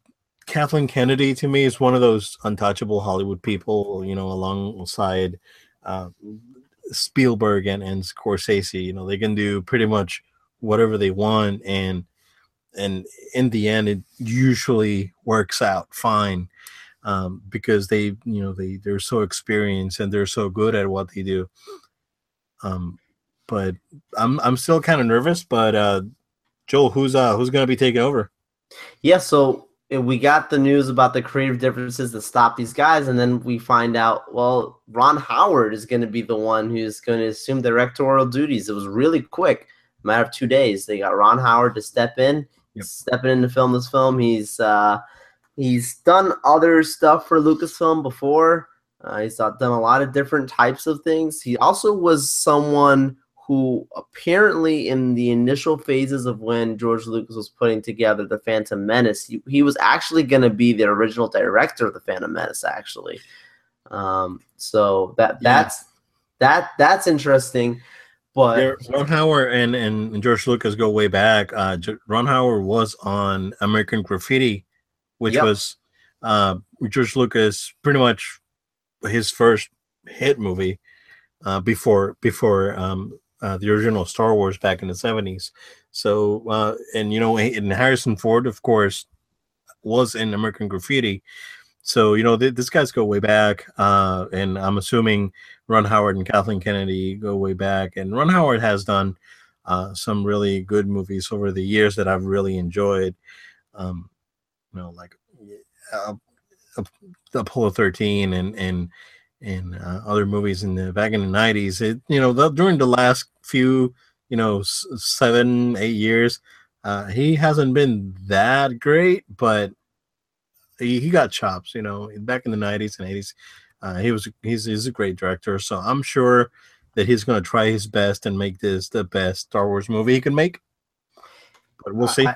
Kathleen Kennedy to me is one of those untouchable Hollywood people, you know, alongside uh, Spielberg and, and Scorsese. You know, they can do pretty much whatever they want, and and in the end, it usually works out fine um, because they, you know, they they're so experienced and they're so good at what they do. Um, but I'm I'm still kind of nervous. But uh, Joel, who's uh who's gonna be taking over? Yeah, so we got the news about the creative differences that stop these guys, and then we find out, well, Ron Howard is going to be the one who's going to assume directorial duties. It was really quick, a matter of two days. They got Ron Howard to step in, Yep. stepping in to film this film. He's uh, he's done other stuff for Lucasfilm before. Uh, he's done a lot of different types of things. He also was someone who apparently in the initial phases of when George Lucas was putting together the Phantom Menace, he, he was actually going to be the original director of the Phantom Menace. Actually, um, so that Yeah. that's that that's interesting. But Yeah, Ron Howard and, and George Lucas go way back. Uh, Ron Howard was on American Graffiti, which Yep. was uh, George Lucas pretty much his first hit movie uh, before before um, uh, the original Star Wars back in the seventies. So uh, and you know and Harrison Ford, of course, was in American Graffiti. so you know th- this guys go way back, uh, and I'm assuming Ron Howard and Kathleen Kennedy go way back, and Ron Howard has done uh, some really good movies over the years that I've really enjoyed. Um, you know, like uh, Apollo 13 and and and uh, other movies in the back in the 90s. It you know the, during the last few you know seven eight years, uh, he hasn't been that great, but he, he got chops. You know, back in the 90s and 80s, uh, he was he's he's a great director. So I'm sure that he's going to try his best and make this the best Star Wars movie he can make. But we'll see. I,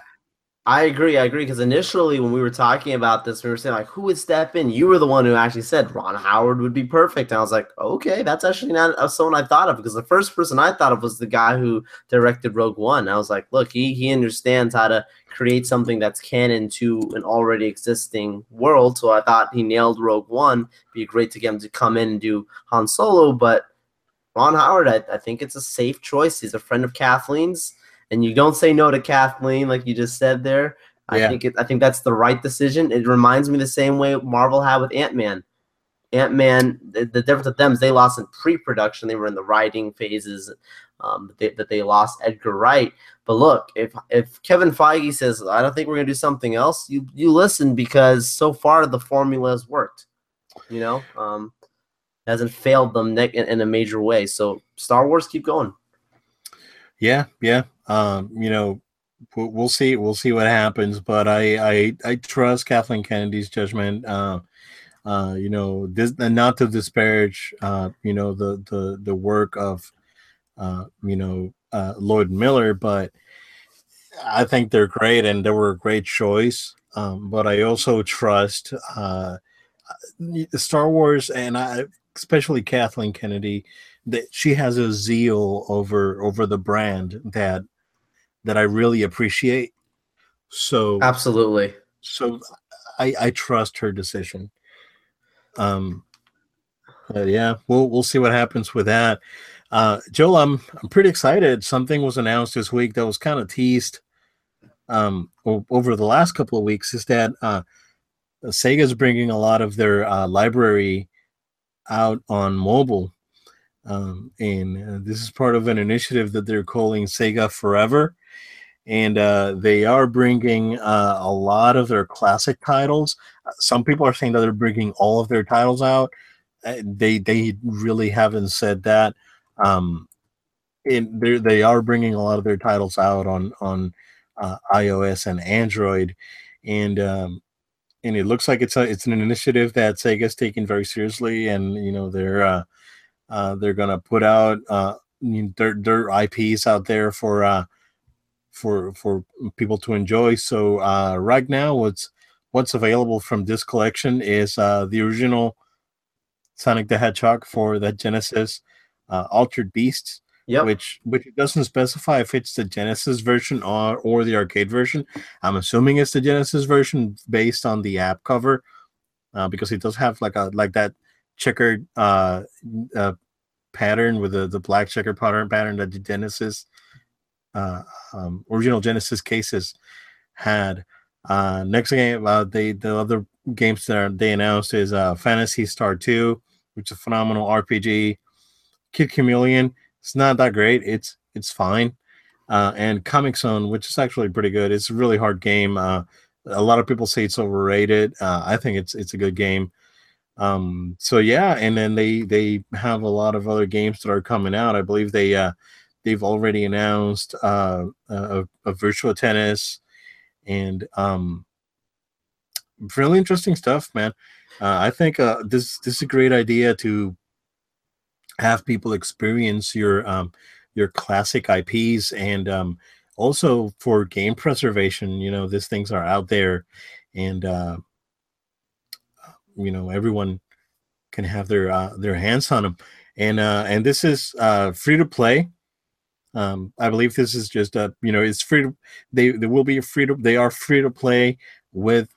I agree. I agree because initially when we were talking about this, we were saying like, who would step in? You were the one who actually said Ron Howard would be perfect, and I was like, okay, that's actually not someone I thought of because the first person I thought of was the guy who directed Rogue One. I was like, look, he he understands how to create something that's canon to an already existing world. So I thought he nailed Rogue One. Be great to get him to come in and do Han Solo, but Ron Howard, I, I think it's a safe choice. He's a friend of Kathleen's and you don't say no to Kathleen like you just said there. I yeah. think it, I think that's the right decision. It reminds me the same way Marvel had with Ant Man. Ant Man, the, the, difference with them is they lost in pre-production. They were in the writing phases um, that, they, that they lost Edgar Wright. But look, if if Kevin Feige says I don't think we're gonna do something else, you you listen because so far the formula has worked. You know, um, hasn't failed them in, in a major way. So Star Wars, keep going. Yeah, yeah. Um, you know, we'll see. We'll see what happens. But I, I, I trust Kathleen Kennedy's judgment. Uh, uh, you know, this, not to disparage, uh, you know, the the the work of, uh, you know, uh, Lord Miller, but I think they're great and they were a great choice. Um, but I also trust uh, Star Wars, and I, especially Kathleen Kennedy, that she has a zeal over over the brand that that I really appreciate. So absolutely. So I I trust her decision. Um yeah, we'll we'll see what happens with that. Uh Joel, I'm I'm pretty excited. Something was announced this week that was kind of teased um over the last couple of weeks is that uh Sega's bringing a lot of their uh, library out on mobile. Um, and uh, this is part of an initiative that they're calling Sega Forever and uh, they are bringing uh, a lot of their classic titles. Some people are saying that they're bringing all of their titles out. Uh, they they really haven't said that. Um, they they are bringing a lot of their titles out on on uh, iOS and Android, and um, and it looks like it's a it's an initiative that Sega's taking very seriously, and you know they're uh, uh, they're gonna put out their their IPs out there for for for people to enjoy. So uh, right now, what's what's available from this collection is uh, the original Sonic the Hedgehog for the Genesis, uh, Altered Beasts, yep. which which doesn't specify if it's the Genesis version or or the arcade version. I'm assuming it's the Genesis version based on the app cover, uh, because it does have like a like that checkered uh, uh, pattern with the the black checkered pattern pattern that the Genesis uh, um, original Genesis cases had. Uh, next game, uh, they the other games that they announced is uh, Phantasy Star 2, which is a phenomenal RPG. Kid Chameleon, it's not that great. It's it's fine. Uh, and Comix Zone, which is actually pretty good. It's a really hard game. Uh, a lot of people say it's overrated. Uh, I think it's it's a good game. Um, so yeah, and then they they have a lot of other games that are coming out. I believe they uh, they've already announced uh, a, a Virtua Tennis and um, really interesting stuff, man. Uh, I think uh, this this is a great idea to have people experience your um, your classic IPs and um, also for game preservation. You know, these things are out there, and uh, you know everyone can have their uh, their hands on them. And uh, and this is uh, free to play. Um, I believe this is just a you know it's free to they they will be a free to they are free to play with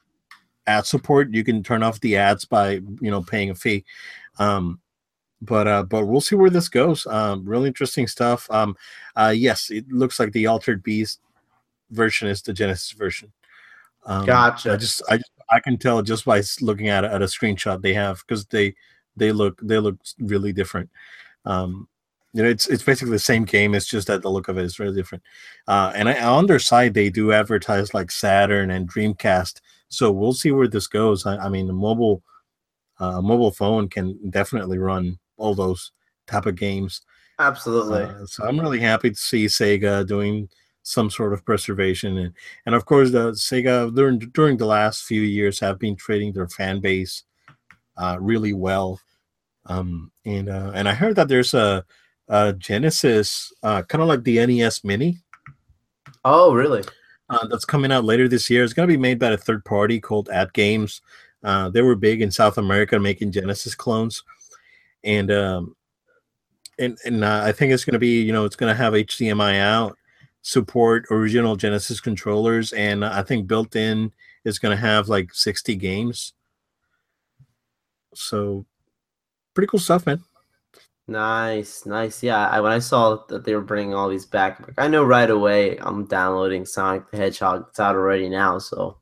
ad support. You can turn off the ads by you know paying a fee. Um, but uh, but we'll see where this goes. Um, really interesting stuff. Um, uh, yes, it looks like the Altered Beast version is the Genesis version. Um, gotcha. I just I I can tell just by looking at at a screenshot they have because they they look they look really different. Um, you know, it's it's basically the same game. It's just that the look of it is very different. Uh, and I, on their side, they do advertise like Saturn and Dreamcast. So we'll see where this goes. I, I mean, the mobile uh, mobile phone can definitely run all those type of games. Absolutely. Uh, so I'm really happy to see Sega doing some sort of preservation and and of course the Sega during during the last few years have been trading their fan base uh, really well. Um, and uh, and I heard that there's a, a Genesis uh, kind of like the NES Mini. Oh, really? Uh, that's coming out later this year. It's going to be made by a third party called AtGames. Uh, they were big in South America making Genesis clones, and um, and and uh, I think it's going to be you know it's going to have HDMI out, support original Genesis controllers, and I think built in is going to have like 60 games. So, pretty cool stuff, man. Nice, nice. Yeah, I, when I saw that they were bringing all these back, I know right away I'm downloading Sonic the Hedgehog. It's out already now, so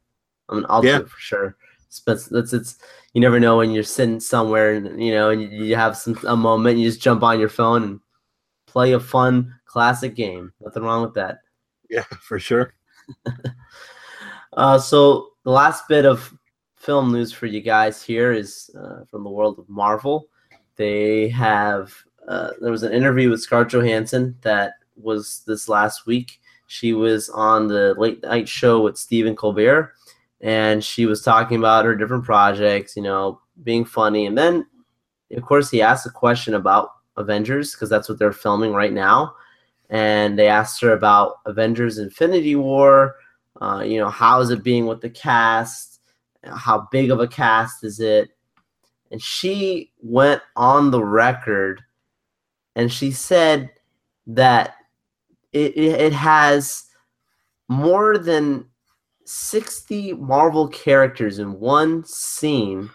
I mean, I'll yeah. do it for sure. It's, it's, it's you never know when you're sitting somewhere and you know and you have some a moment you just jump on your phone and play a fun classic game. Nothing wrong with that. Yeah, for sure. uh, so the last bit of film news for you guys here is uh, from the world of Marvel. They have uh, there was an interview with Scarlett Johansson that was this last week. She was on the late night show with Stephen Colbert and she was talking about her different projects, you know, being funny. And then, of course, he asked a question about Avengers because that's what they're filming right now. And they asked her about Avengers Infinity War. Uh, you know, how is it being with the cast? How big of a cast is it? And she went on the record and she said that it, it, has more than 60 Marvel characters in one scene.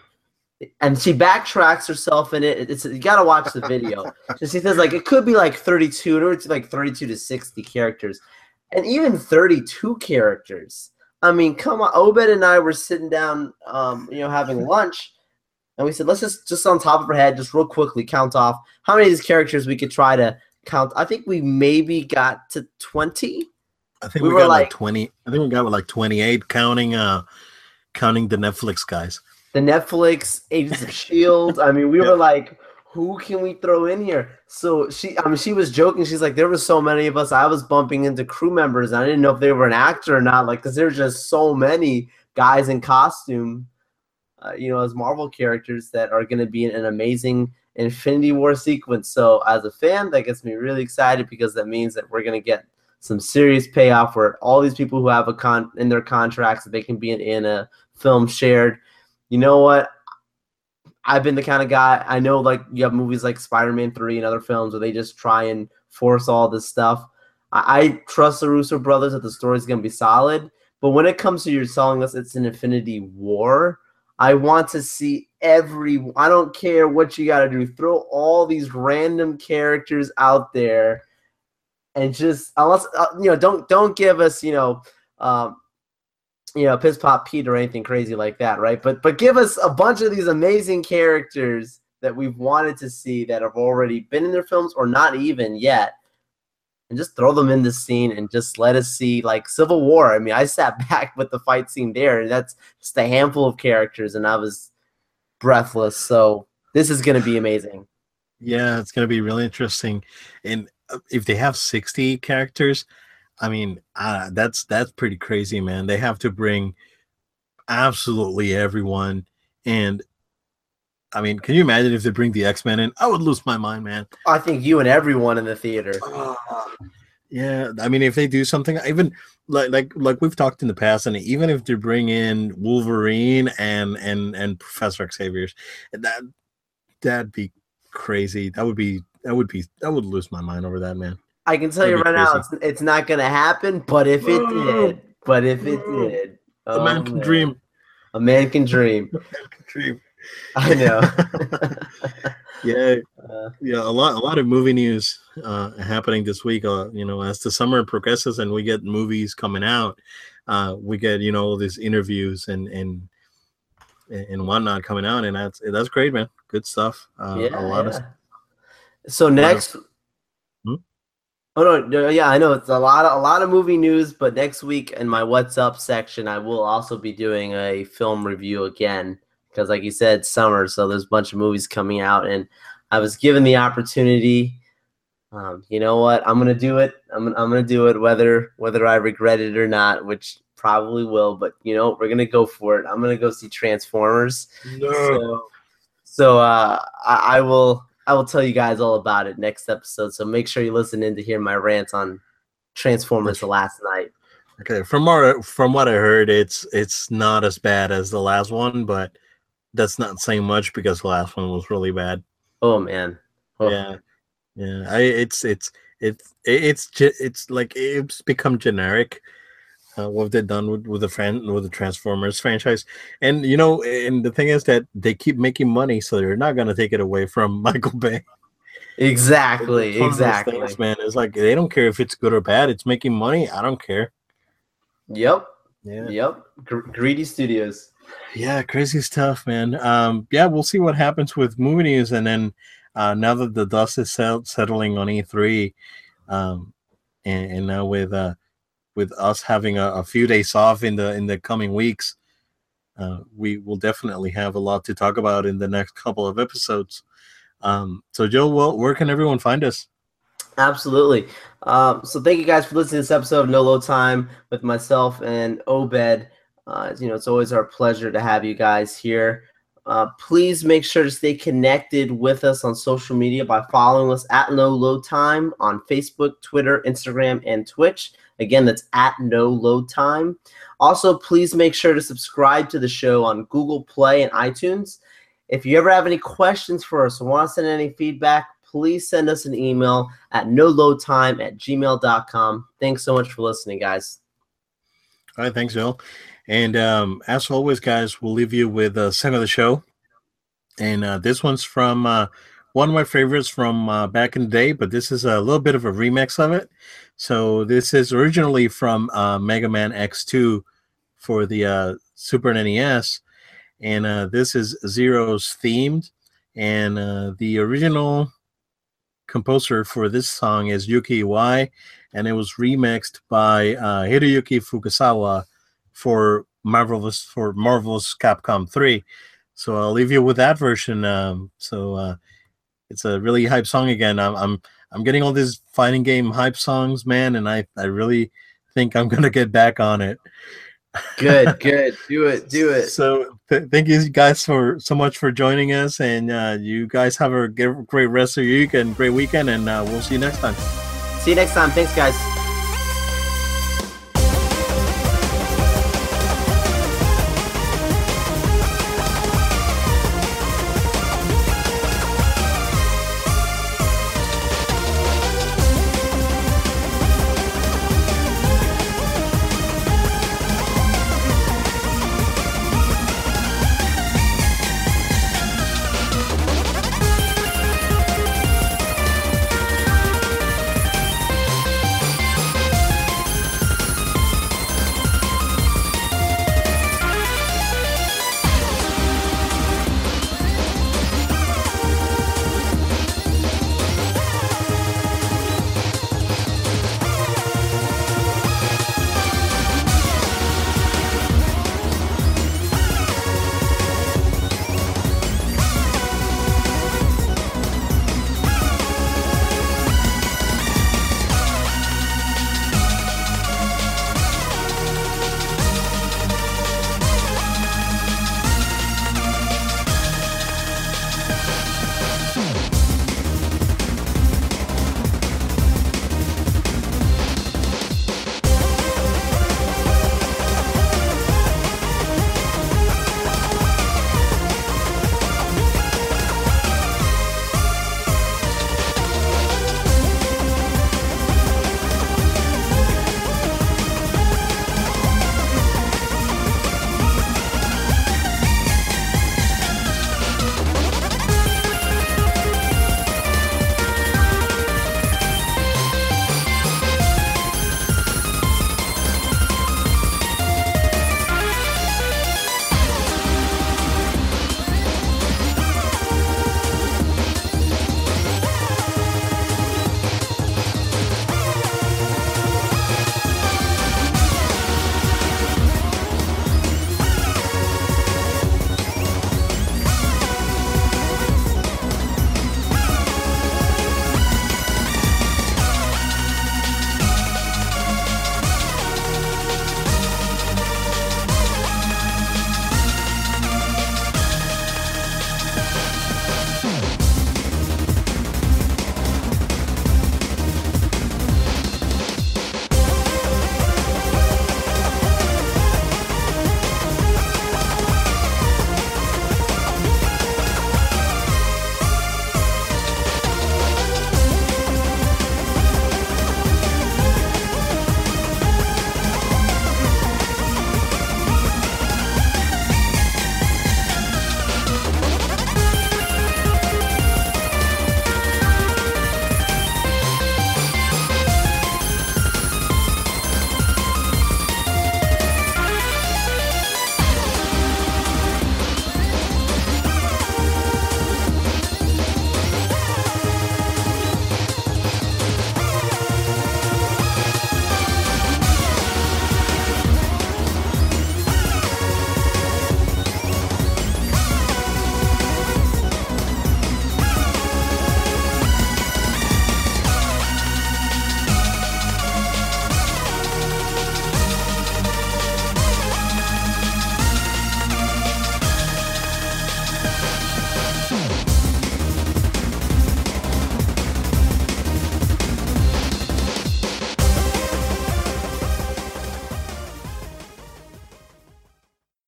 And she backtracks herself in it. It's you gotta watch the video. so she says like it could be like 32 or it's like 32 to 60 characters. And even 32 characters. I mean, come on. Obed and I were sitting down um, you know, having lunch, and we said, let's just just on top of our head, just real quickly count off how many of these characters we could try to count. I think we maybe got to 20 I think we, we got like, like, twenty. I think we got like twenty eight, counting uh, counting the Netflix guys. The Netflix Agents of Shield. I mean, we yeah. were like, who can we throw in here? So she, I mean, she was joking. She's like, there were so many of us. I was bumping into crew members. I didn't know if they were an actor or not. Like, because there's just so many guys in costume, uh, you know, as Marvel characters that are going to be in an amazing Infinity War sequence. So as a fan, that gets me really excited because that means that we're going to get some serious payoff where all these people who have a con in their contracts that they can be in, in a film shared. You know what? I've been the kind of guy I know like you have movies like Spider-Man 3 and other films where they just try and force all this stuff. I, I trust the Russo brothers that the story's gonna be solid. But when it comes to you telling us it's an Infinity War, I want to see every I don't care what you gotta do. Throw all these random characters out there and just unless uh, you know, don't don't give us you know, um, you know, piss pop Pete or anything crazy like that, right? But but give us a bunch of these amazing characters that we've wanted to see that have already been in their films or not even yet, and just throw them in the scene and just let us see like Civil War. I mean, I sat back with the fight scene there, and that's just a handful of characters, and I was breathless. So this is going to be amazing. Yeah, it's going to be really interesting, and if they have 60 characters, I mean, uh, that's that's pretty crazy, man. They have to bring absolutely everyone, and I mean, can you imagine if they bring the X Men in? I would lose my mind, man. I think you and everyone in the theater. Uh, yeah, I mean, if they do something, even like like like we've talked in the past, and even if they bring in Wolverine and and and Professor Xavier's, that that'd be crazy. That would be that would be that would lose my mind over that man. I can tell That'd you right now, it's, it's, not gonna happen. But if it did, but if it did, a man can man. dream. A man can dream. man can dream. I know. yeah, uh, yeah. A lot, a lot of movie news uh, happening this week. Uh, you know, as the summer progresses and we get movies coming out, uh, we get you know all these interviews and and and whatnot coming out, and that's that's great, man. Good stuff. Uh, yeah, a lot yeah. of So next. Hmm? Oh no, no, yeah, I know it's a lot of a lot of movie news, but next week in my What's Up section, I will also be doing a film review again because, like you said, summer, so there's a bunch of movies coming out, and I was given the opportunity. Um, you know what? I'm gonna do it. I'm I'm gonna do it whether whether I regret it or not, which probably will. But you know, we're gonna go for it. I'm gonna go see Transformers. So, so uh, I, I will I will tell you guys all about it next episode. So make sure you listen in to hear my rant on Transformers the last knight. Okay, from our from what I heard, it's it's not as bad as the last one, but that's not saying much because the last one was really bad. Oh man. Oh. Yeah, yeah. I it's it's it's it's it's like it's become generic. Uh, what they've done with with the fran- with the Transformers franchise, and you know, and the thing is that they keep making money, so they're not gonna take it away from Michael Bay. Exactly. It's one of those Exactly. things, man. It's like they don't care if it's good or bad. It's making money. I don't care. Yep. Yeah. Yep. Gr- greedy Studios. Yeah, crazy stuff, man. Um, yeah, we'll see what happens with movie news, and then uh, now that the dust is set- settling on E3, um, and, and now with uh, with us having a, a few days off in the in the coming weeks, uh, we will definitely have a lot to talk about in the next couple of episodes. Um, so, Joe, well, where can everyone find us? Absolutely. Um, so thank you guys for listening to this episode of No Low Time with myself and Obed. Uh, you know, it's always our pleasure to have you guys here. Uh, please make sure to stay connected with us on social media by following us at No Low Time on Facebook, Twitter, Instagram, and Twitch. Again, that's at No Low Time. Also, please make sure to subscribe to the show on Google Play and iTunes. If you ever have any questions for us or want to send any feedback, please send us an email at nolowtime at gmail.com. Thanks so much for listening, guys. All right, thanks, Joe. And um, as always, guys, we'll leave you with a song of the show. And uh, this one's from uh, one of my favorites from uh, back in the day, but this is a little bit of a remix of it. So this is originally from uh, Mega Man X2 for the uh, Super NES. And uh, this is Zero's themed. And the original composer for this song is Yuki Iwai. And it was remixed by Hiroyuki Fukasawa for Marvel vs. for Marvel vs. Capcom 3. So I'll leave you with that version. Um, so uh, it's a really hype song again. I'm I'm I'm getting all these fighting game hype songs, man, and I I really think I'm gonna get back on it. Good, good. Do it, do it. So th- thank you guys for so much for joining us, and uh, you guys have a g- great rest of your week and great weekend, and uh, we'll see you next time. See you next time. Thanks, guys.